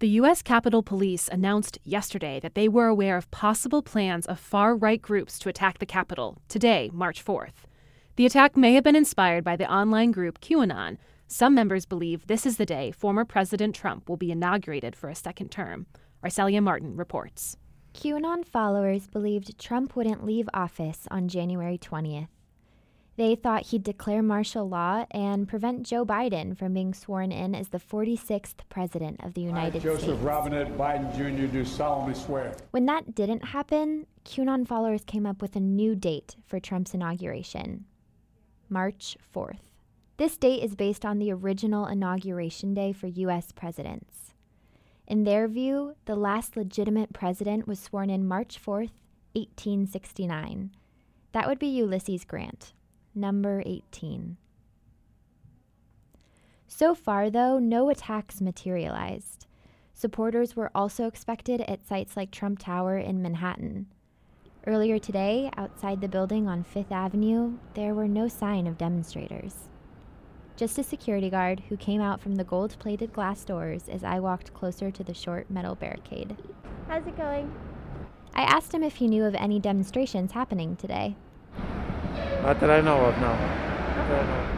The U.S. Capitol Police announced yesterday that they were aware of possible plans of far right groups to attack the Capitol today, March 4th. The attack may have been inspired by the online group QAnon. Some members believe this is the day former President Trump will be inaugurated for a second term. Arcelia Martin reports. QAnon followers believed Trump wouldn't leave office on January 20th. They thought he'd declare martial law and prevent Joe Biden from being sworn in as the 46th president of the United I, Joseph States. Joseph Robinette Biden Jr. do solemnly swear. When that didn't happen, QAnon followers came up with a new date for Trump's inauguration March 4th. This date is based on the original inauguration day for U.S. presidents. In their view, the last legitimate president was sworn in March 4th, 1869. That would be Ulysses Grant number 18. So far, though, no attacks materialized. Supporters were also expected at sites like Trump Tower in Manhattan. Earlier today, outside the building on Fifth Avenue, there were no sign of demonstrators. Just a security guard who came out from the gold plated glass doors as I walked closer to the short metal barricade. How's it going? I asked him if he knew of any demonstrations happening today. Not that I know of, no.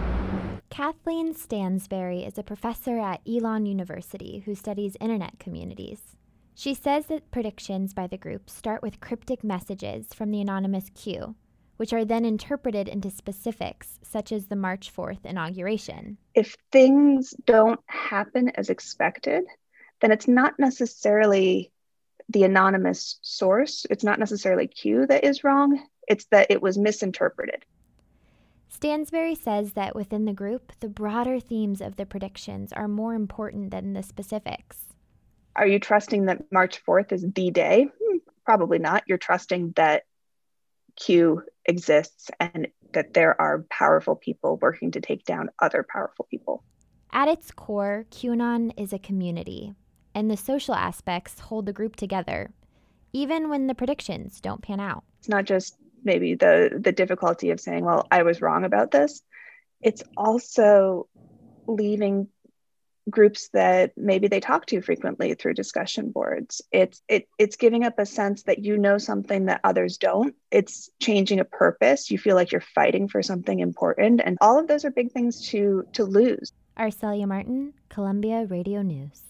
Kathleen Stansberry is a professor at Elon University who studies internet communities. She says that predictions by the group start with cryptic messages from the anonymous Q, which are then interpreted into specifics, such as the March 4th inauguration. If things don't happen as expected, then it's not necessarily the anonymous source, it's not necessarily Q that is wrong, it's that it was misinterpreted. Stansberry says that within the group, the broader themes of the predictions are more important than the specifics. Are you trusting that March 4th is the day? Hmm, probably not. You're trusting that Q exists and that there are powerful people working to take down other powerful people. At its core, QAnon is a community, and the social aspects hold the group together, even when the predictions don't pan out. It's not just maybe the the difficulty of saying well i was wrong about this. It's also leaving groups that maybe they talk to frequently through discussion boards. It's it, it's giving up a sense that you know something that others don't. It's changing a purpose. You feel like you're fighting for something important. And all of those are big things to to lose. Arcelia martin columbia radio news